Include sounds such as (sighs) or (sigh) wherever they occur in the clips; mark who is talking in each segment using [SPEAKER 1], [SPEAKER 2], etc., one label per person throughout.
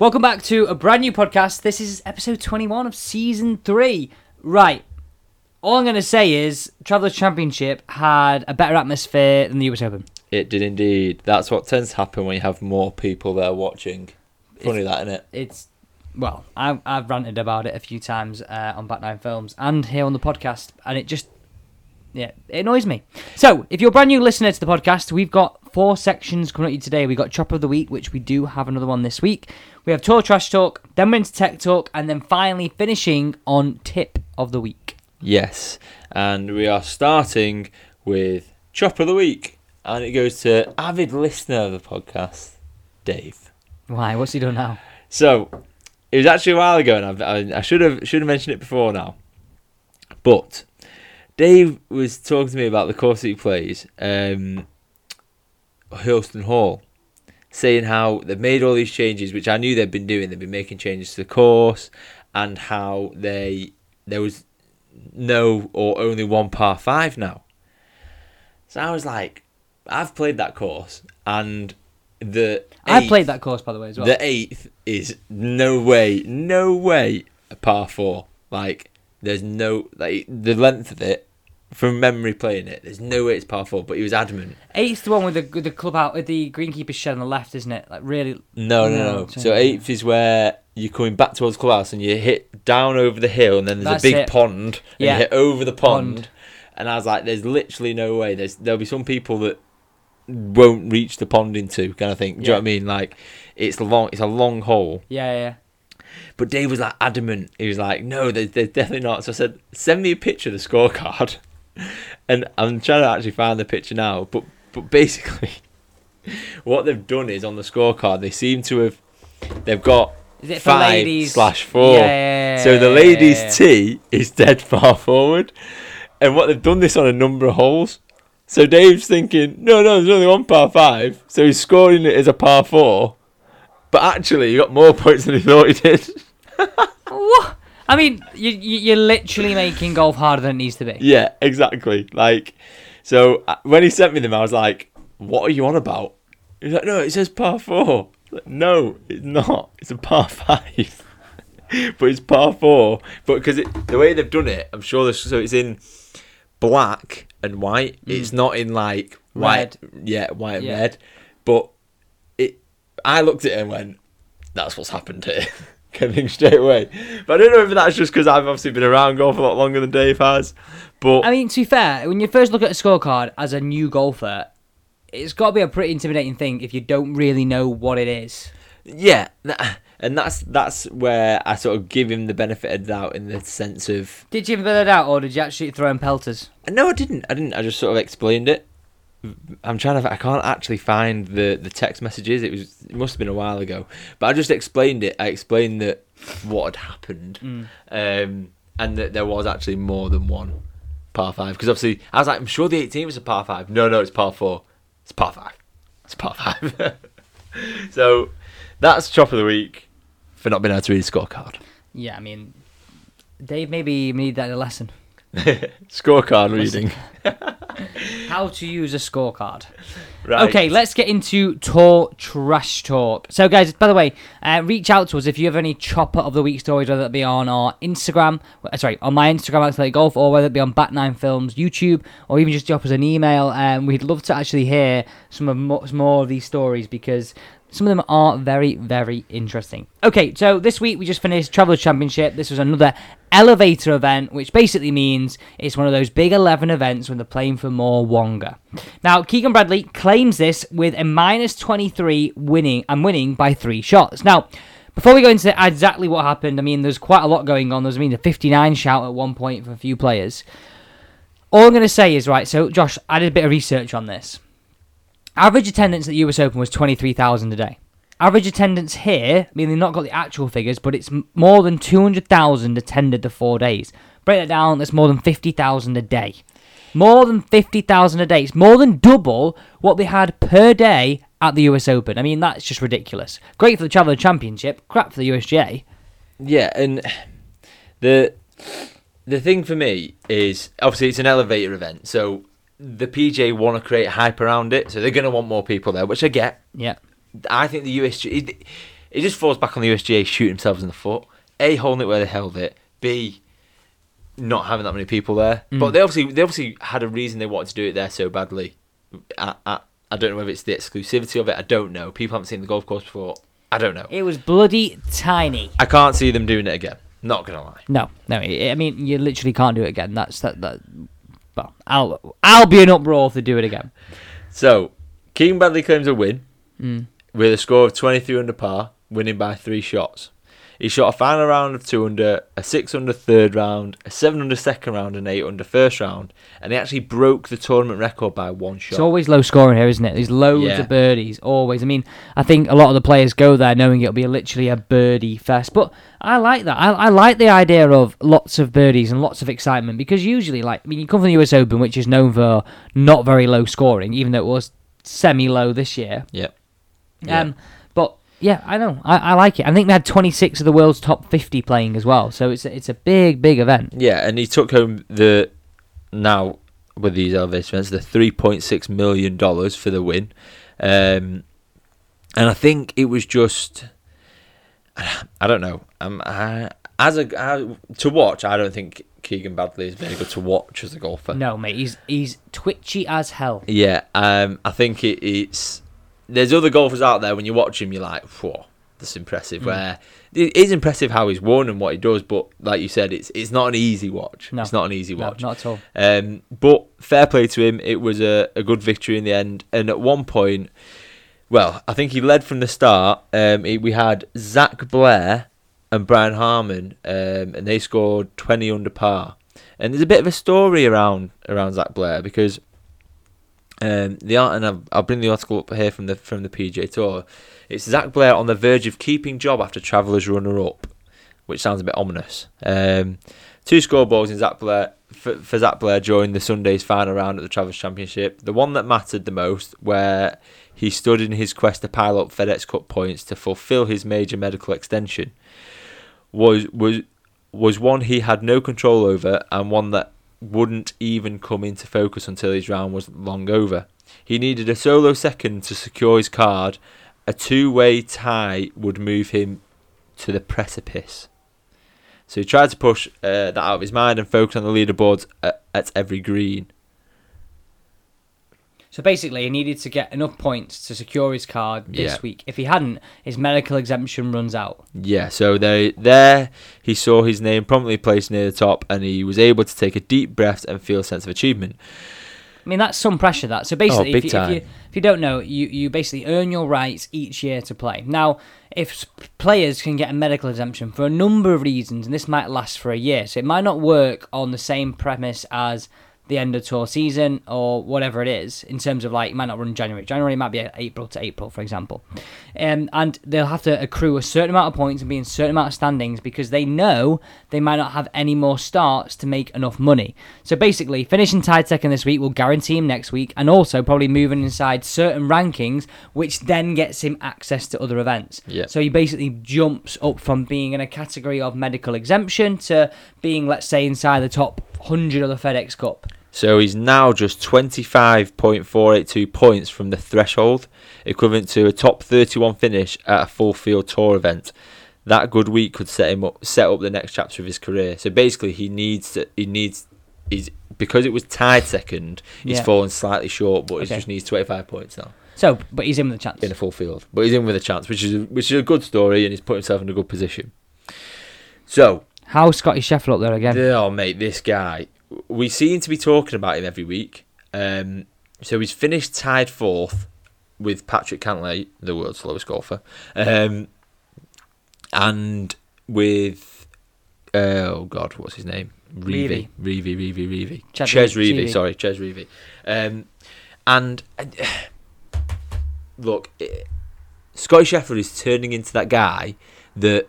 [SPEAKER 1] Welcome back to a brand new podcast. This is episode 21 of season 3. Right. All I'm going to say is Travelers Championship had a better atmosphere than the US Open.
[SPEAKER 2] It did indeed. That's what tends to happen when you have more people there watching. Funny that, isn't it?
[SPEAKER 1] It's, well, I've, I've ranted about it a few times uh, on Back Nine Films and here on the podcast, and it just, yeah, it annoys me. So, if you're a brand new listener to the podcast, we've got four sections coming at you today. We've got Chop of the Week, which we do have another one this week. We have Tour Trash Talk, then we're into Tech Talk, and then finally finishing on Tip of the Week.
[SPEAKER 2] Yes. And we are starting with Chop of the Week. And it goes to avid listener of the podcast, Dave.
[SPEAKER 1] Why? What's he done now?
[SPEAKER 2] So it was actually a while ago, and I've, I, I should have should have mentioned it before now. But Dave was talking to me about the course that he plays, um, Hurlston Hall, saying how they've made all these changes, which I knew they'd been doing. They've been making changes to the course, and how they there was no or only one par five now. So I was like, I've played that course, and the
[SPEAKER 1] I played that course, by the way, as well.
[SPEAKER 2] the eighth is no way, no way a par four. Like there's no like the length of it from memory playing it. There's no way it's par four. But he was adamant.
[SPEAKER 1] Eight's the one with the with the club out with the greenkeeper's shed on the left, isn't it? Like really.
[SPEAKER 2] No, no,
[SPEAKER 1] No,
[SPEAKER 2] no. So eighth is where you're coming back towards the clubhouse and you hit down over the hill and then there's
[SPEAKER 1] That's
[SPEAKER 2] a big
[SPEAKER 1] it.
[SPEAKER 2] pond and
[SPEAKER 1] Yeah.
[SPEAKER 2] you hit over the pond.
[SPEAKER 1] Pond.
[SPEAKER 2] And I was like, there's literally no way. There's there'll be some people that won't reach the pond into kind of thing. Do you know what I mean? Like it's long. It's a long hole.
[SPEAKER 1] Yeah, yeah.
[SPEAKER 2] But Dave was like adamant. He was like, no, there's, there's definitely not. So I said, send me a picture of the scorecard. And I'm trying to actually find the picture now. But but basically, (laughs) what they've done is on the scorecard, they seem to have, they've got
[SPEAKER 1] Is it for
[SPEAKER 2] five slash four.
[SPEAKER 1] Yeah,
[SPEAKER 2] so the ladies' tee is dead far forward. And what they've done this on a number of holes. So Dave's thinking, no, no, there's only one par five. So he's scoring it as a par four. But actually, he got more (laughs) points than he thought he did. (laughs)
[SPEAKER 1] What? I mean, you, you you're literally making golf harder than it needs to be.
[SPEAKER 2] Yeah, exactly. Like, so uh, when he sent me them, I was like, "What are you on about?" He's like, "No, it says par four. Like, no, it's not. It's a par five. (laughs) but it's par four. But because the way they've done it, I'm sure. This, so it's in black and white. It's not in like white. Yeah, white and
[SPEAKER 1] Mm. Yeah.
[SPEAKER 2] red. But it. I looked at it and went, "That's what's happened here." (laughs) (laughs) Thing straight away. But I don't know if that's just because I've obviously been around golf a lot longer than Dave has. But
[SPEAKER 1] I mean, to be fair, when you first look at a scorecard as a new golfer, it's got to be a pretty intimidating thing if you don't really know what it is.
[SPEAKER 2] Yeah, and that's that's where I sort of give him the benefit of the doubt in the sense of
[SPEAKER 1] Did you fill it out, or did you actually throw in pelters?
[SPEAKER 2] no, I didn't. I didn't. I just sort of explained it. I'm trying to. I can't actually find the the text messages. It was. It must have been a while ago. But I just explained it. I explained that what had happened, um, and that there was actually more than one par five. Because obviously, I was like, I'm sure the 18 was a par five. No, no, it's par four. It's par five. It's par five. (laughs) so that's chop of the week for not being able to read a scorecard.
[SPEAKER 1] Yeah, I mean, Dave maybe need that in a lesson. (laughs)
[SPEAKER 2] Scorecard reading. (laughs)
[SPEAKER 1] How to use a scorecard.
[SPEAKER 2] Right.
[SPEAKER 1] Okay, let's get into tour trash talk. So, guys, by the way, uh, reach out to us if you have any chopper of the week stories, whether it be on our Instagram, sorry, on my Instagram, Alex Lake Golf, or whether it be on Back Nine Films YouTube, or even just drop us an email. Um, we'd love to actually hear some of some more of these stories because some of them are very, very interesting. Okay, so this week we just finished Travelers Championship. This was another elevator event, which basically means it's one of those big 11 events when they're playing for more Wonga. Now, Keegan Bradley claims this with a minus 23 winning and winning by three shots. Now, before we go into exactly what happened, I mean, there's quite a lot going on. There's, I mean, a 59 shout at one point for a few players. All I'm going to say is, right, so Josh, I did a bit of research on this. Average attendance at the US Open was 23,000 a day. Average attendance here, I mean, they've not got the actual figures, but it's more than 200,000 attended the four days. Break that down, that's more than 50,000 a day. More than 50,000 a day. It's more than double what they had per day at the US Open. I mean, that's just ridiculous. Great for the Traveller Championship, crap for the USGA.
[SPEAKER 2] Yeah, and the the thing for me is obviously it's an elevator event, so the PJ want to create hype around it, so they're going to want more people there, which I get.
[SPEAKER 1] Yeah.
[SPEAKER 2] I think the USG, it just falls back on the USGA shooting themselves in the foot. A holding it where they held it. B not having that many people there.
[SPEAKER 1] Mm.
[SPEAKER 2] But they obviously they obviously had a reason they wanted to do it there so badly. I, I, I don't know whether it's the exclusivity of it. I don't know. People haven't seen the golf course before. I don't know.
[SPEAKER 1] It was bloody tiny.
[SPEAKER 2] I can't see them doing it again. Not gonna lie.
[SPEAKER 1] No, no. I I mean, you literally can't do it again. That's that. that well, I'll I'll be an uproar if they do it again.
[SPEAKER 2] So Keegan Bradley claims a win
[SPEAKER 1] Mm.
[SPEAKER 2] with a score of 23 under par, winning by three shots. He shot a final round of two under, a six under third round, a seven under second round, and eight under first round, and he actually broke the tournament record by one shot.
[SPEAKER 1] It's always low scoring here, isn't it? There's loads
[SPEAKER 2] Yeah.
[SPEAKER 1] of birdies, always. I mean, I think a lot of the players go there knowing it'll be literally a birdie fest. But I like that. I, I like the idea of lots of birdies and lots of excitement because usually, like, I mean, you come from the US Open, which is known for not very low scoring, even though it was semi low this year.
[SPEAKER 2] Yeah.
[SPEAKER 1] Um, but yeah, I know. I, I like it. I think they had 26 of the world's top 50 playing as well. So it's a, it's a big, big event.
[SPEAKER 2] Yeah, and he took home the now with these elevation events the three point six million dollars for the win, um, and I think it was just I don't know. Um, I, as a I, to watch, I don't think Keegan Bradley is very good to watch as a golfer.
[SPEAKER 1] No, mate, he's he's twitchy as hell.
[SPEAKER 2] Yeah, um, I think it, it's there's other golfers out there when you watch him, you're like, whoa, that's impressive.
[SPEAKER 1] Mm.
[SPEAKER 2] Where it is impressive how he's won and what he does, but like you said, it's it's not an easy watch.
[SPEAKER 1] No.
[SPEAKER 2] It's not an easy
[SPEAKER 1] No,
[SPEAKER 2] watch.
[SPEAKER 1] not at all.
[SPEAKER 2] Um, but fair play to him. It was a, a good victory in the end. And at one point, well, I think he led from the start. Um, we had Zac Blair and Brian Harman, um, and they scored 20 under par. And there's a bit of a story around around Zac Blair because um, the and I'll, I'll bring the article up here from the from the PJ Tour. It's Zac Blair on the verge of keeping job after Travellers runner up, which sounds a bit ominous. Um, two scoreboards in Zac Blair for, for Zac Blair during the Sunday's final round at the Travellers Championship. The one that mattered the most, where he stood in his quest to pile up FedEx Cup points to fulfil his major medical extension, was was was one he had no control over and one that wouldn't even come into focus until his round was long over. He needed a solo second to secure his card. A two-way tie would move him to the precipice. So he tried to push uh, that out of his mind and focus on the leaderboards at, at every green.
[SPEAKER 1] So basically, he needed to get enough points to secure his card this
[SPEAKER 2] Yeah.
[SPEAKER 1] week. If he hadn't, his medical exemption runs out.
[SPEAKER 2] Yeah, so they, there he saw his name promptly placed near the top and he was able to take a deep breath and feel a sense of achievement.
[SPEAKER 1] I mean, that's some pressure. That so basically,
[SPEAKER 2] Oh,
[SPEAKER 1] if, you, if you if you don't know, you you basically earn your rights each year to play. Now, if players can get a medical exemption for a number of reasons, and this might last for a year, so it might not work on the same premise as the end of tour season or whatever it is in terms of like it might not run January. January might be April to April, for example, um, and they'll have to accrue a certain amount of points and be in a certain amount of standings because they know they might not have any more starts to make enough money. So basically, finishing tied second this week will guarantee him next week, and also probably moving inside certain rankings, which then gets him access to other events.
[SPEAKER 2] Yeah.
[SPEAKER 1] So he basically jumps up from being in a category of medical exemption to being, let's say, inside the top hundred of the FedEx Cup.
[SPEAKER 2] So he's now just 25.482 points from the threshold, equivalent to a top 31 finish at a full field tour event. That good week could set him up, set up the next chapter of his career. So basically, he needs to, he needs, he's because it was tied second, he's
[SPEAKER 1] Yeah.
[SPEAKER 2] fallen slightly short, but he just needs 25 points now
[SPEAKER 1] So, but he's in with a chance.
[SPEAKER 2] in a full field. But he's in with a chance, which is which is a good story, and he's put himself in a good position. So
[SPEAKER 1] How's Scotty Scheffler up there again?
[SPEAKER 2] Oh, mate, this guy. We seem to be talking about him every week. Um, so he's finished tied fourth with Patrick Cantlay, the world's slowest golfer, um, and with oh god, what's his name? Reavie, Reavie, Reavie, Reavie,
[SPEAKER 1] Chez
[SPEAKER 2] Ches
[SPEAKER 1] Reevy.
[SPEAKER 2] Sorry, Chez Reavie. Um, and uh, (sighs) look, eh, Scotty Scheffler is turning into that guy that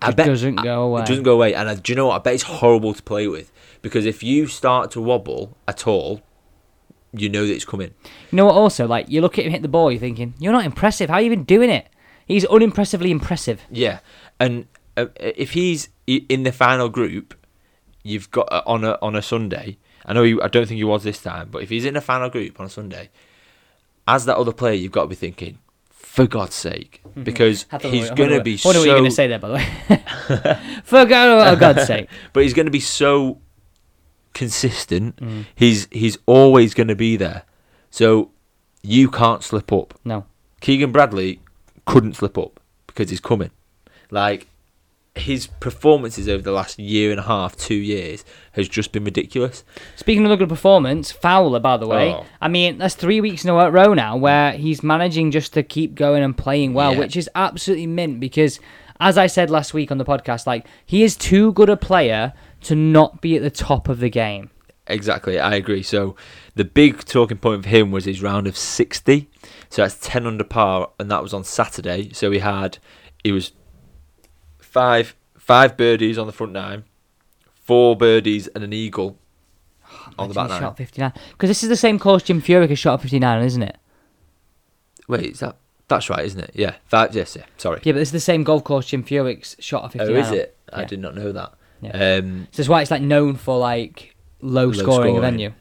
[SPEAKER 2] I
[SPEAKER 1] It
[SPEAKER 2] bet
[SPEAKER 1] doesn't go away.
[SPEAKER 2] it doesn't go away, and I, do you know what? I bet it's horrible to play with because if you start to wobble at all, you know that it's coming.
[SPEAKER 1] You know what? Also, like you look at him hit the ball, you're thinking, "You're not impressive. How are you been doing it?" He's unimpressively impressive.
[SPEAKER 2] Yeah, and uh, if he's in the final group, you've got uh, on a on a Sunday. I know he, I don't think he was this time, but if he's in the final group on a Sunday, as that other player, you've got to be thinking, for God's sake, because
[SPEAKER 1] I thought-
[SPEAKER 2] he's going to be
[SPEAKER 1] what you're
[SPEAKER 2] so.
[SPEAKER 1] going to say there, by the way. (laughs) For God, oh, God's (laughs) sake.
[SPEAKER 2] but he's going to be so consistent.
[SPEAKER 1] Mm.
[SPEAKER 2] He's he's always going to be there. So you can't slip up.
[SPEAKER 1] No.
[SPEAKER 2] Keegan Bradley couldn't slip up because he's coming. Like his performances over the last year and a half, two years, has just been ridiculous.
[SPEAKER 1] Speaking of a good performance, Fowler, by the way.
[SPEAKER 2] Oh.
[SPEAKER 1] I mean, that's three weeks in a row now where he's managing just to keep going and playing well,
[SPEAKER 2] Yeah.
[SPEAKER 1] which is absolutely mint because, as I said last week on the podcast, like he is too good a player to not be at the top of the game.
[SPEAKER 2] Exactly, I agree. So the big talking point for him was his round of sixty. So that's ten under par, and that was on Saturday. So he had he was five five birdies on the front nine, four birdies and an eagle ah, on the back nine.
[SPEAKER 1] shot 59. Because this is the same course Jim Furyk has shot 59, isn't it?
[SPEAKER 2] Wait, is that that's right, isn't it? Yeah, five. Yes, yeah. Sorry.
[SPEAKER 1] Yeah, but this is the same golf course Jim Furyk's shot at
[SPEAKER 2] Oh,
[SPEAKER 1] 59.
[SPEAKER 2] is it? I did not know that.
[SPEAKER 1] Yeah.
[SPEAKER 2] Um,
[SPEAKER 1] So that's why it's like known for like low,
[SPEAKER 2] Low
[SPEAKER 1] scoring,
[SPEAKER 2] scoring.
[SPEAKER 1] venue.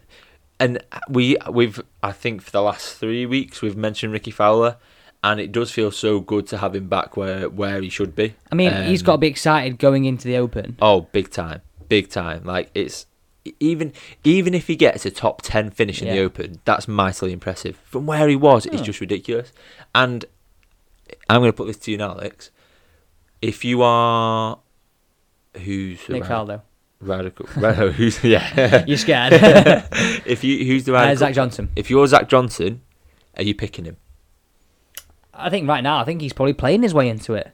[SPEAKER 2] and we we've I think for the last three weeks we've mentioned Rickie Fowler, and it does feel so good to have him back where where he should be.
[SPEAKER 1] I mean, he's got to be excited going into the Open.
[SPEAKER 2] Oh, big time, big time. Like it's even even if he gets a top ten finish in the Open, that's mightily impressive. From where he was, it's
[SPEAKER 1] Hmm.
[SPEAKER 2] just ridiculous. And I'm going to put this to you now, Alex. If you are who's the
[SPEAKER 1] Nick
[SPEAKER 2] rad-
[SPEAKER 1] Faldo.
[SPEAKER 2] radical, radical (laughs) who's yeah, (laughs)
[SPEAKER 1] You're scared. (laughs)
[SPEAKER 2] if you who's the
[SPEAKER 1] uh,
[SPEAKER 2] radical,
[SPEAKER 1] Zach Johnson.
[SPEAKER 2] if you're Zach Johnson, are you picking him?
[SPEAKER 1] I think right now, I think he's probably playing his way into it.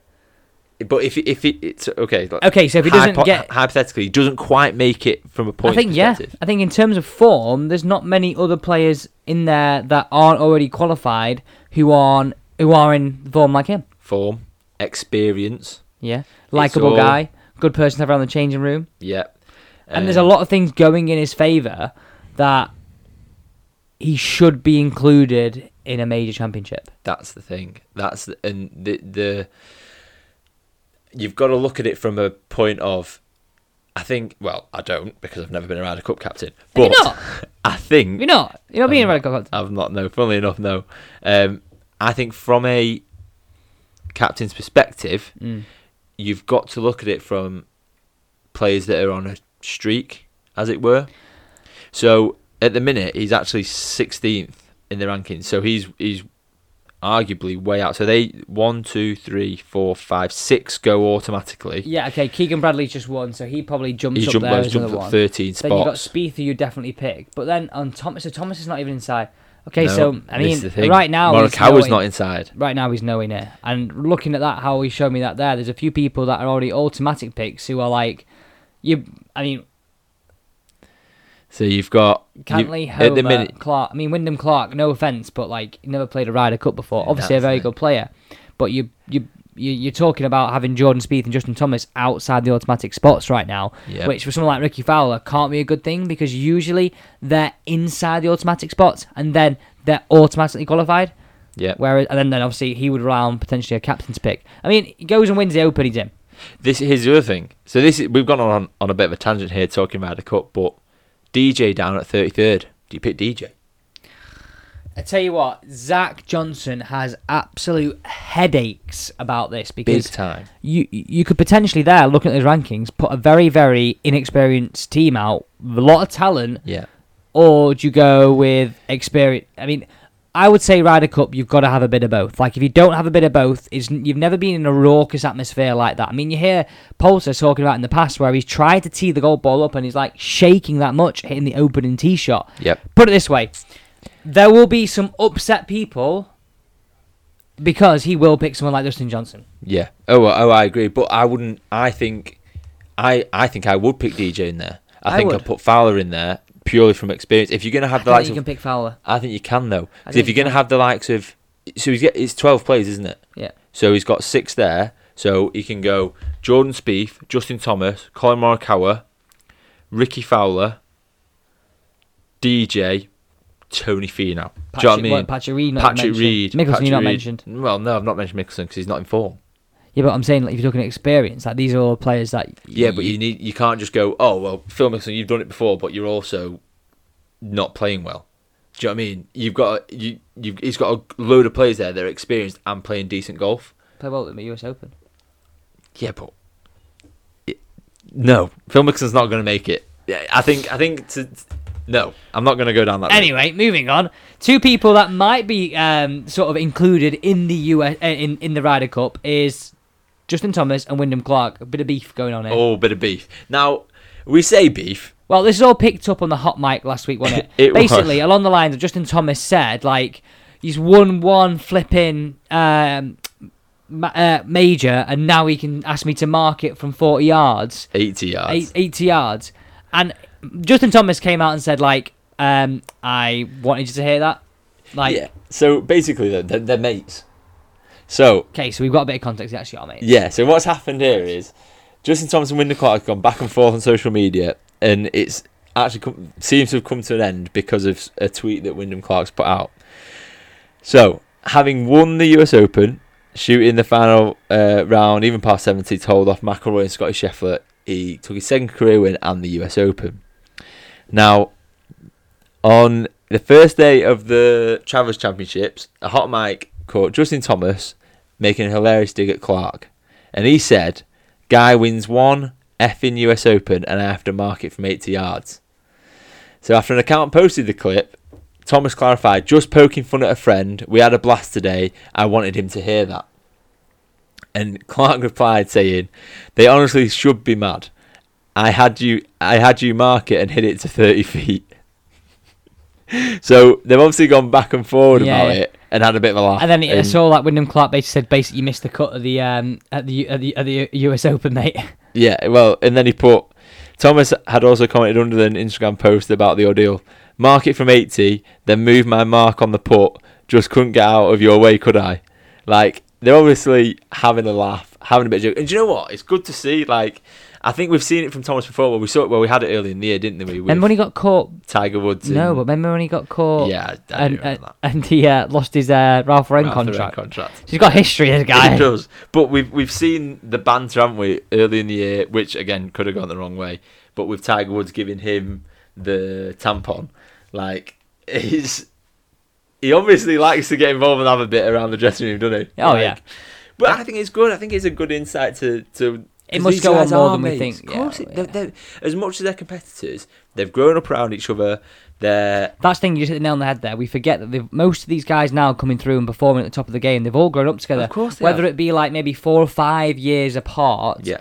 [SPEAKER 2] But if if it, it's okay, like,
[SPEAKER 1] Okay, so if he doesn't
[SPEAKER 2] hypo-
[SPEAKER 1] get,
[SPEAKER 2] hypothetically, he doesn't quite make it from a point I
[SPEAKER 1] think yeah. I think in terms of form, there's not many other players in there that aren't already qualified who aren't who are in form like him.
[SPEAKER 2] Form, experience,
[SPEAKER 1] Yeah, likable guy, good person to have around the changing room,
[SPEAKER 2] yeah.
[SPEAKER 1] and there's a
[SPEAKER 2] Um,
[SPEAKER 1] lot of things going in his favour that he should be included in a major championship.
[SPEAKER 2] That's the thing. That's the, and the the you've got to look at it from a point of. I think. Well, I don't because I've never been around a Ryder Cup captain. But
[SPEAKER 1] not? (laughs)
[SPEAKER 2] I think
[SPEAKER 1] You're not. You're not being
[SPEAKER 2] Um,
[SPEAKER 1] a cup captain.
[SPEAKER 2] I've not. No, funnily enough, no. Um, I think from a captain's perspective,
[SPEAKER 1] Mm.
[SPEAKER 2] You've got to look at it from players that are on a streak, as it were. So at the minute, he's actually 16th in the rankings. So he's he's arguably way out. So they one, two, three, four, five, six go automatically.
[SPEAKER 1] Yeah, okay. Keegan Bradley's just won, so he probably jumps
[SPEAKER 2] He's
[SPEAKER 1] up
[SPEAKER 2] jumped,
[SPEAKER 1] there
[SPEAKER 2] he's jumped up
[SPEAKER 1] one.
[SPEAKER 2] 13
[SPEAKER 1] Then you got
[SPEAKER 2] spots.
[SPEAKER 1] Spieth, who you definitely pick. But then on Thomas, so Thomas is not even inside. Okay,
[SPEAKER 2] No,
[SPEAKER 1] so I
[SPEAKER 2] this
[SPEAKER 1] mean,
[SPEAKER 2] the thing.
[SPEAKER 1] right now he's
[SPEAKER 2] Morikawa's
[SPEAKER 1] nowhere-
[SPEAKER 2] not inside.
[SPEAKER 1] Right now he's nowhere near. And looking at that, how he showed me that there, there's a few people that are already automatic picks who are like, you. I mean,
[SPEAKER 2] So you've got you-
[SPEAKER 1] Cantlay,
[SPEAKER 2] at the
[SPEAKER 1] Homa,
[SPEAKER 2] minute.
[SPEAKER 1] Clark. I mean, Wyndham Clark. No offense, but like, he never played a Ryder Cup before. Obviously, a
[SPEAKER 2] that's
[SPEAKER 1] very
[SPEAKER 2] it.
[SPEAKER 1] good player. But you, you, you, you're talking about having Jordan Spieth and Justin Thomas outside the automatic spots right now,
[SPEAKER 2] Yep.
[SPEAKER 1] which for someone like Rickie Fowler can't be a good thing because usually they're inside the automatic spots and then they're automatically qualified.
[SPEAKER 2] Yeah.
[SPEAKER 1] Whereas, and then, then obviously he would rely on potentially a captain's pick. I mean, he goes and wins the Open. He's in.
[SPEAKER 2] This here's the other thing. So this is, we've gone on on a bit of a tangent here talking about the cup, but DJ down at thirty third. Do you pick DJ?
[SPEAKER 1] I tell you what, Zach Johnson has absolute headaches about this
[SPEAKER 2] Big
[SPEAKER 1] because
[SPEAKER 2] time.
[SPEAKER 1] you you could potentially there looking at the rankings put a very very inexperienced team out with a lot of talent,
[SPEAKER 2] Yeah.
[SPEAKER 1] or do you go with experience? I mean. I would say Ryder Cup, you've got to have a bit of both. Like if you don't have a bit of both, is you've never been in a raucous atmosphere like that. I mean, you hear Poulter talking about in the past where he's tried to tee the golf ball up and he's like shaking that much, hitting the opening tee shot.
[SPEAKER 2] Yep.
[SPEAKER 1] Put it this way, there will be some upset people because he will pick someone like Justin Johnson.
[SPEAKER 2] Yeah. Oh, oh, I agree. But I wouldn't. I think. I I think I would pick DJ in there. I,
[SPEAKER 1] I
[SPEAKER 2] think
[SPEAKER 1] would.
[SPEAKER 2] I'd put Fowler in there purely from experience. If you're gonna have the
[SPEAKER 1] I
[SPEAKER 2] likes
[SPEAKER 1] you
[SPEAKER 2] of,
[SPEAKER 1] can pick Fowler.
[SPEAKER 2] I think you can though. 'Cause
[SPEAKER 1] I
[SPEAKER 2] if you're gonna have the likes of, so he's get it's twelve plays, isn't it?
[SPEAKER 1] Yeah.
[SPEAKER 2] So he's got six there. So he can go Jordan Spieth, Justin Thomas, Collin Morikawa, Rickie Fowler, DJ, Tony Finau. Do you know what I
[SPEAKER 1] Patrick-
[SPEAKER 2] mean?
[SPEAKER 1] what, Patrick Reed. Not
[SPEAKER 2] Patrick
[SPEAKER 1] mentioned.
[SPEAKER 2] Reed.
[SPEAKER 1] Mickelson,
[SPEAKER 2] Patrick
[SPEAKER 1] you not
[SPEAKER 2] Reed.
[SPEAKER 1] mentioned.
[SPEAKER 2] Well, no, I've not mentioned Mickelson because he's not in form.
[SPEAKER 1] Yeah, but I'm saying like, if you're looking at experience, like these are all players that.
[SPEAKER 2] Yeah, but you need you can't just go, oh well, Phil Mickelson, you've done it before, but you're also not playing well. Do you know what I mean? You've got you you he's got a load of players there that are experienced and playing decent golf.
[SPEAKER 1] Play well at the US Open.
[SPEAKER 2] Yeah, but it- no, Phil Mickelson's not going to make it. Yeah, I think I think to, no, I'm not going to go down that. route.
[SPEAKER 1] Anyway, moving on. Two people that might be um, sort of included in the US uh, in in the Ryder Cup is Justin Thomas and Wyndham Clark. A bit of beef going on here.
[SPEAKER 2] Oh, bit of beef. Now we say beef.
[SPEAKER 1] Well, this is all picked up on the hot mic last week, wasn't it? (laughs)
[SPEAKER 2] It was.
[SPEAKER 1] Basically, along the lines of Justin Thomas said, like he's won one flipping um, ma- uh, major, and now he can ask me to mark it from forty yards,
[SPEAKER 2] 80 yards.
[SPEAKER 1] eight, eighty yards, and Justin Thomas came out and said, like, um, I wanted you to hear that, like.
[SPEAKER 2] yeah. So basically, they're, they're, they're mates. So
[SPEAKER 1] Okay, so we've got a bit of context. They actually are mates.
[SPEAKER 2] yeah. So what's happened here is Justin Thomas and Wyndham Clark have gone back and forth on social media, and it's actually come, seems to have come to an end because of a tweet that Wyndham Clark's put out. So having won the U.S. Open, shooting the final uh, round, even past seventy, told off McIlroy and Scotty Scheffler, he took his second career win and the U.S. Open. Now, on the first day of the Travellers Championships, a hot mic caught Justin Thomas making a hilarious dig at Clark. And he said, Guy wins one effing US Open and I have to mark it from 80 yards. So after an account posted the clip, Thomas clarified, just poking fun at a friend. We had a blast today. I wanted him to hear that. And Clark replied saying, They honestly should be mad. I had you I had you mark it and hit it to 30 (laughs) feet. so they've obviously gone back and forward
[SPEAKER 1] Yeah,
[SPEAKER 2] about
[SPEAKER 1] yeah.
[SPEAKER 2] it and had a bit of a laugh.
[SPEAKER 1] And then I
[SPEAKER 2] And-
[SPEAKER 1] saw like Wyndham Clark basically said, basically you missed the cut of the um at the at the, at the US Open, mate. (laughs)
[SPEAKER 2] Yeah, well, and then he put Thomas had also commented under an Instagram post about the ordeal. Mark it from 80, then move my mark on the putt. Just couldn't get out of your way, could I? Like they're obviously having a laugh, having a bit of a joke. And do you know what? It's good to see. Like I think we've seen it from Thomas before. Well, we saw it. Well, we had it early in the year, didn't we?
[SPEAKER 1] Remember when he got caught?
[SPEAKER 2] Tiger Woods.
[SPEAKER 1] No,
[SPEAKER 2] and-
[SPEAKER 1] but remember when he got caught?
[SPEAKER 2] yeah, I,
[SPEAKER 1] and uh, and he uh, lost his uh, Ralph Lauren
[SPEAKER 2] that.
[SPEAKER 1] Contract.
[SPEAKER 2] contract.
[SPEAKER 1] He's got history, this guy.
[SPEAKER 2] does. But we've we've seen the banter, haven't we, early in the year, which again could have gone the wrong way. But with Tiger Woods giving him the tampon, like he's he obviously likes to get involved and have a bit around the dressing room, doesn't he?
[SPEAKER 1] Oh,
[SPEAKER 2] Like-
[SPEAKER 1] yeah.
[SPEAKER 2] But I think it's good. I think it's a good insight to to.
[SPEAKER 1] It must go on more than we think.
[SPEAKER 2] Of course,
[SPEAKER 1] Yeah,
[SPEAKER 2] it, they're, they're, as much as they're competitors, they've grown up around each other. They're
[SPEAKER 1] That's the thing, you just hit the nail on the head there. We forget that most of these guys now coming through and performing at the top of the game, they've all grown up together.
[SPEAKER 2] Of course they
[SPEAKER 1] Whether
[SPEAKER 2] have.
[SPEAKER 1] it be like maybe four or five years apart.
[SPEAKER 2] yeah.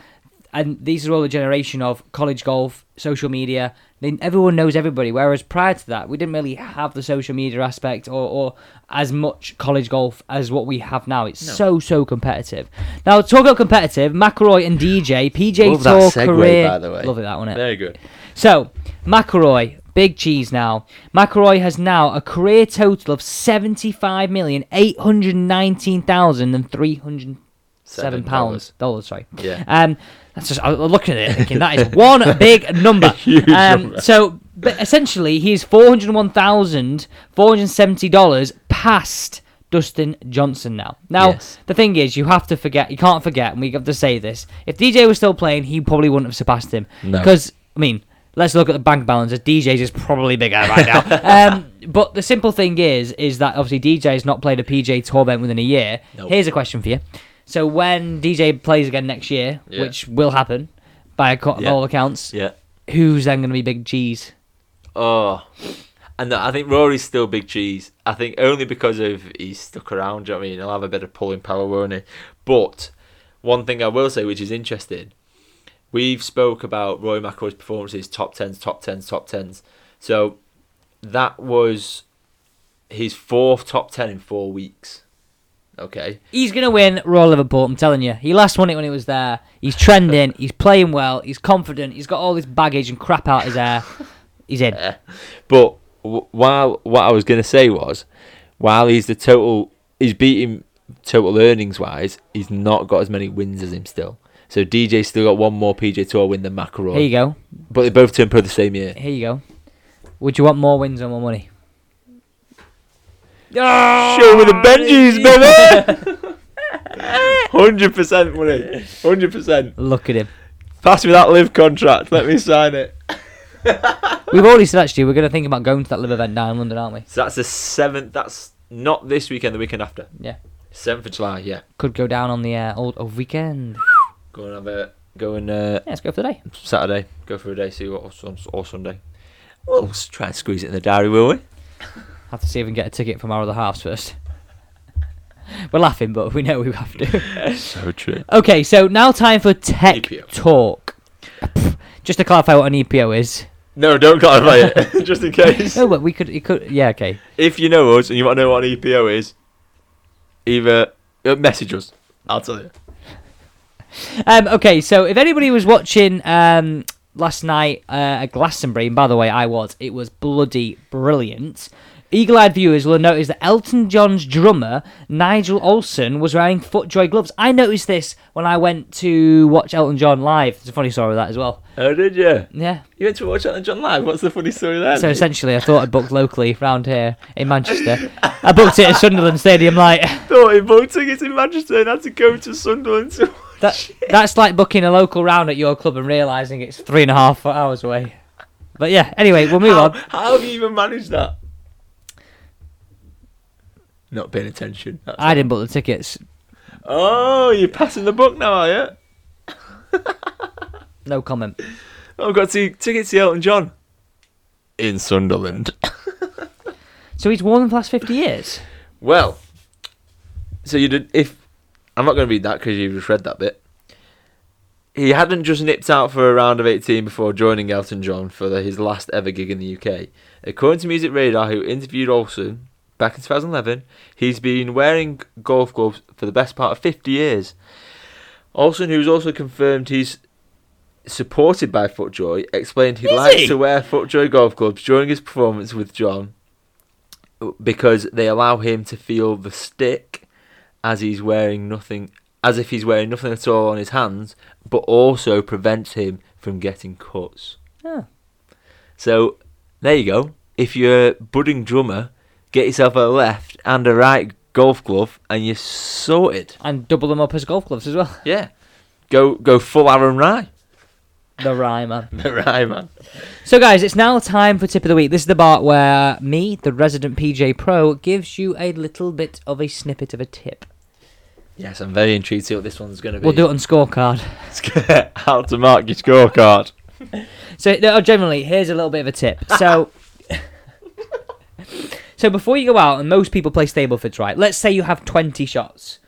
[SPEAKER 1] And these are all the generation of college golf, social media. They, everyone knows everybody. Whereas prior to that, we didn't really have the social media aspect or, or as much college golf as what we have now. It's
[SPEAKER 2] No.
[SPEAKER 1] so so competitive. Now talk about competitive, McIlroy and DJ, PJ
[SPEAKER 2] Love that segue,
[SPEAKER 1] career.
[SPEAKER 2] by the way.
[SPEAKER 1] Lovely that one. It.
[SPEAKER 2] Very good.
[SPEAKER 1] So McIlroy, big cheese now. McIlroy has now a career total of seventy-five million eight hundred nineteen thousand and three hundred seven
[SPEAKER 2] Seven
[SPEAKER 1] pounds dollars. Sorry.
[SPEAKER 2] Yeah.
[SPEAKER 1] Um, that's just I'm looking at it thinking that is one (laughs) big number. Um,
[SPEAKER 2] number.
[SPEAKER 1] So, but essentially, he's four hundred one thousand four hundred seventy dollars past Dustin Johnson now. Now,
[SPEAKER 2] Yes.
[SPEAKER 1] the thing is, you have to forget. You can't forget, and we have to say this. If DJ was still playing, he probably wouldn't have surpassed him.
[SPEAKER 2] No.
[SPEAKER 1] Because I mean. Let's look at the bank balance. As DJ's is probably bigger right now. (laughs) um, but the simple thing is, is that obviously DJ has not played a PJ Tour event within a year.
[SPEAKER 2] Nope.
[SPEAKER 1] Here's a question for you. So when DJ plays again next year,
[SPEAKER 2] Yeah.
[SPEAKER 1] which will happen by ac-
[SPEAKER 2] Yeah.
[SPEAKER 1] all accounts,
[SPEAKER 2] Yeah.
[SPEAKER 1] who's then going to be big cheese?
[SPEAKER 2] Oh, and I think Rory's still big cheese. I think only because of he's stuck around. You know I mean? He'll have a bit of pulling power, won't he? But one thing I will say, which is interesting, we've spoke about Roy McIlroy's performances, top tens, top tens, top tens. So that was his fourth top ten in four weeks. Okay.
[SPEAKER 1] He's going to win Royal Liverpool, I'm telling you. He last won it when he was there. He's trending, (laughs) he's playing well, he's confident, he's got all this baggage and crap out his hair. He's in.
[SPEAKER 2] Yeah. (laughs) But w- while what I was going to say was, while he's the total, he's beating total earnings wise, he's not got as many wins as him still. So DJ's still got one more PJ Tour win than McIlroy.
[SPEAKER 1] Here you go.
[SPEAKER 2] But they both turned pro the same year.
[SPEAKER 1] Here you go. Would you want more wins or more money?
[SPEAKER 2] Show me the Benjis, baby! (laughs) Hundred percent money. Hundred percent.
[SPEAKER 1] Look at him.
[SPEAKER 2] Pass me that live contract. Let me sign it. (laughs)
[SPEAKER 1] We've already said actually we're going to think about going to that live event down in London, aren't we?
[SPEAKER 2] So that's the seventh. That's not this weekend. The weekend after.
[SPEAKER 1] Yeah.
[SPEAKER 2] Seventh of July. Yeah.
[SPEAKER 1] Could go down on the uh, old, old weekend.
[SPEAKER 2] Go and have a go and uh,
[SPEAKER 1] Yeah, let's go for the day.
[SPEAKER 2] Saturday. Go for a day. See what or, or Sunday. We'll try and squeeze it in the diary, will we?
[SPEAKER 1] Have to see if we can get a ticket from our other halves first. (laughs) We're laughing, but we know we have to.
[SPEAKER 2] So true.
[SPEAKER 1] okay, so now time for tech
[SPEAKER 2] EPO.
[SPEAKER 1] talk. (laughs) Just to clarify what an EPO is.
[SPEAKER 2] No, don't clarify it, (laughs) just in case.
[SPEAKER 1] No, but we could. It could. Yeah. Okay.
[SPEAKER 2] If you know us and you want to know what an EPO is, either uh, message us. I'll tell you.
[SPEAKER 1] Um, okay, so if anybody was watching um, last night uh, at Glastonbury, and by the way, I was, it was bloody brilliant. Eagle eyed viewers will have noticed that Elton John's drummer, Nigel Olsson, was wearing FootJoy gloves. I noticed this when I went to watch Elton John live. There's a funny story with that as well.
[SPEAKER 2] Oh, did you?
[SPEAKER 1] Yeah.
[SPEAKER 2] You went to watch Elton John live. What's the funny story there?
[SPEAKER 1] So essentially, I thought I'd booked locally round here in Manchester. I booked it at Sunderland Stadium. Like (laughs)
[SPEAKER 2] thought he bought tickets in Manchester and had to go to Sunderland to watch
[SPEAKER 1] that.
[SPEAKER 2] it.
[SPEAKER 1] That's like booking a local round at your club and realizing it's three and a half hours away. But yeah. Anyway, we'll move
[SPEAKER 2] how,
[SPEAKER 1] on.
[SPEAKER 2] How have you even managed that? Not paying attention. That's
[SPEAKER 1] I didn't book the tickets.
[SPEAKER 2] Oh, you're passing the book now, are you? (laughs)
[SPEAKER 1] No comment.
[SPEAKER 2] Oh, I've got to tickets to Elton John in Sunderland. (laughs)
[SPEAKER 1] So he's worn them for the last 50 years?
[SPEAKER 2] Well, so you did. If I'm not going to read that because you've just read that bit. He hadn't just nipped out for a round of 18 before joining Elton John for the, his last ever gig in the UK. According to Music Radar, who interviewed Olsson back in 2011, he's been wearing golf gloves for the best part of 50 years. Olsson, who's also confirmed he's supported by FootJoy, explained he
[SPEAKER 1] Is
[SPEAKER 2] likes
[SPEAKER 1] he?
[SPEAKER 2] to wear FootJoy golf clubs during his performance with John because they allow him to feel the stick as he's wearing nothing as if he's wearing nothing at all on his hands but also prevents him from getting cuts
[SPEAKER 1] Oh.
[SPEAKER 2] so there you go if you're a budding drummer get yourself a left and a right golf glove and you're sorted
[SPEAKER 1] And double them up as golf gloves as well.
[SPEAKER 2] yeah go go full Aaron Rai
[SPEAKER 1] The rhyme, man. (laughs)
[SPEAKER 2] the Rai man
[SPEAKER 1] So, guys, it's now time for tip of the week. This is the part where me, the resident PJ Pro, gives you a little bit of a snippet of a tip.
[SPEAKER 2] yes I'm very intrigued to see what this one's going to be
[SPEAKER 1] We'll do it on scorecard. (laughs)
[SPEAKER 2] how to mark your scorecard
[SPEAKER 1] So, no, generally, here's a little bit of a tip. So, (laughs) so before you go out, and most people play Stableford's right. Let's say you have 20 shots.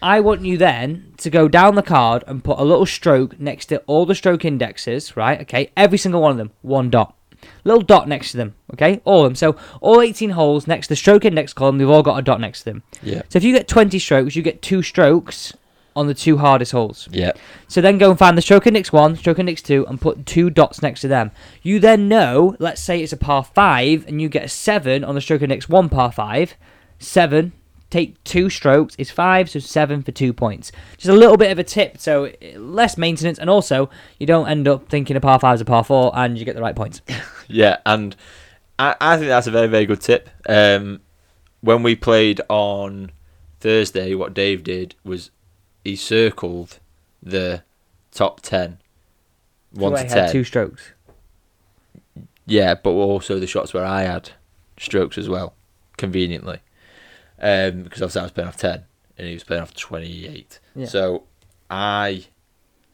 [SPEAKER 1] I want you then to go down the card and put a little stroke next to all the stroke indexes, right? Okay, every single one of them, one dot. Little dot next to them, okay? All of them. So all 18 holes next to the stroke index column, they've all got a dot next to them.
[SPEAKER 2] yeah
[SPEAKER 1] So if you get 20 strokes, you get two strokes on the two hardest holes.
[SPEAKER 2] yeah
[SPEAKER 1] So then go and find the stroke index one, stroke index two, and put two dots next to them. You then know, let's say it's a par five, and you get a seven on the stroke index one par five. Seven, take two strokes is five, so seven for two points. Just a little bit of a tip, so less maintenance, and also you don't end up thinking a par five is a par four, and you get the right points. (laughs)
[SPEAKER 2] Yeah, and I, I think that's a very, very good tip. Um, when we played on Thursday, what Dave did was he circled the top 10. 1
[SPEAKER 1] So
[SPEAKER 2] to
[SPEAKER 1] I
[SPEAKER 2] 10.
[SPEAKER 1] had two strokes.
[SPEAKER 2] Yeah, but also the shots where I had strokes as well, conveniently. Um, because obviously I was playing off 10 and he was playing off 28.
[SPEAKER 1] Yeah.
[SPEAKER 2] So I.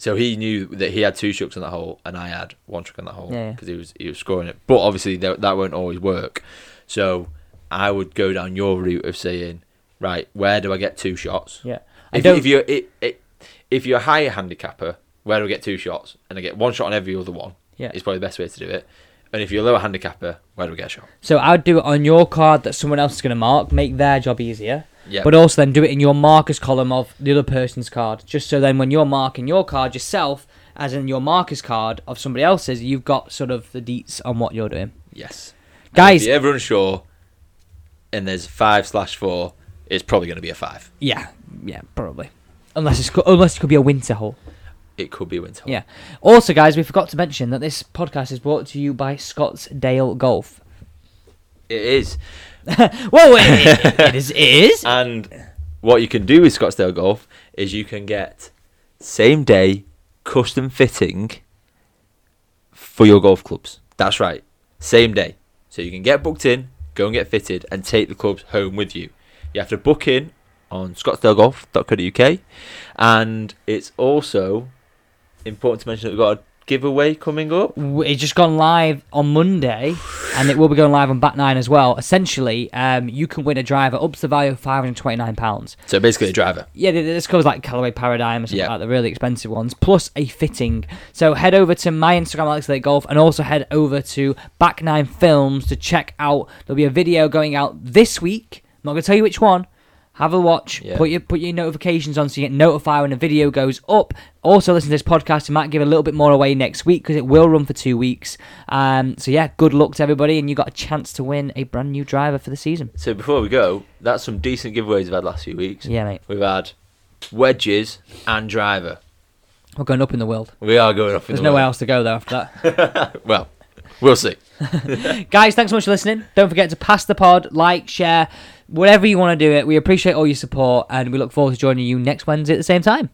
[SPEAKER 2] So he knew that he had two strokes on that hole and I had one stroke on that hole
[SPEAKER 1] Yeah, yeah.
[SPEAKER 2] because he was he was scoring it. But obviously that, that won't always work. So I would go down your route of saying, right, where do I get two shots?
[SPEAKER 1] Yeah. I
[SPEAKER 2] If,
[SPEAKER 1] don't.
[SPEAKER 2] if you're it, it, if you're a higher handicapper, where do I get two shots? And I get one shot on every other one.
[SPEAKER 1] Yeah.
[SPEAKER 2] is probably the best way to do it. And if you're a lower handicapper, where do we get a shot?
[SPEAKER 1] So I'd do it on your card that someone else is going to mark, make their job easier.
[SPEAKER 2] Yeah.
[SPEAKER 1] But also then do it in your markers column of the other person's card. Just so then when you're marking your card yourself, as in your markers card of somebody else's, you've got sort of the deets on what you're doing.
[SPEAKER 2] yes, And
[SPEAKER 1] Guys-
[SPEAKER 2] if you're ever unsure, and there's five slash four, it's probably going to be a five.
[SPEAKER 1] Yeah, yeah, probably. Unless it's co- unless it could be a winter hole.
[SPEAKER 2] It could be a winter. Hole.
[SPEAKER 1] Yeah. Also, guys, we forgot to mention that this podcast is brought to you by Scottsdale Golf.
[SPEAKER 2] it is. (laughs)
[SPEAKER 1] Whoa, it, it, it is. It is. (laughs)
[SPEAKER 2] And what you can do with Scottsdale Golf is you can get same day custom fitting for your golf clubs. That's right. same day. So you can get booked in, go and get fitted, and take the clubs home with you. You have to book in on scottsdalegolf.co.uk, and it's also important to mention that we've got a giveaway coming up.
[SPEAKER 1] It's just gone live on Monday, and it will be going live on Back Nine as well. Essentially, um, you can win a driver up to the value of five hundred twenty-nine pounds.
[SPEAKER 2] So basically, a driver.
[SPEAKER 1] Yeah, this goes like Callaway Paradigm or something
[SPEAKER 2] Yeah.
[SPEAKER 1] like the really expensive ones, plus a fitting. So head over to my Instagram, Alex Lake Golf, and also head over to Back Nine Films to check out. There'll be a video going out this week. I'm not gonna tell you which one. Have a watch.
[SPEAKER 2] Yeah.
[SPEAKER 1] Put your put your notifications on so you get notified when a video goes up. Also, listen to this podcast. We might give a little bit more away next week because it will run for two weeks. Um, so yeah, good luck to everybody, and you got a chance to win a brand new driver for the season.
[SPEAKER 2] So before we go, that's some decent giveaways we've had last few weeks.
[SPEAKER 1] Yeah, mate.
[SPEAKER 2] We've had wedges and driver.
[SPEAKER 1] We're going up in the world.
[SPEAKER 2] We are going up. in
[SPEAKER 1] There's
[SPEAKER 2] the
[SPEAKER 1] nowhere
[SPEAKER 2] world.
[SPEAKER 1] else to go though after that. (laughs)
[SPEAKER 2] Well, we'll see. (laughs)
[SPEAKER 1] Guys, thanks so much for listening. Don't forget to pass the pod, like, share, whatever you want to do it. We appreciate all your support and we look forward to joining you next Wednesday at the same time.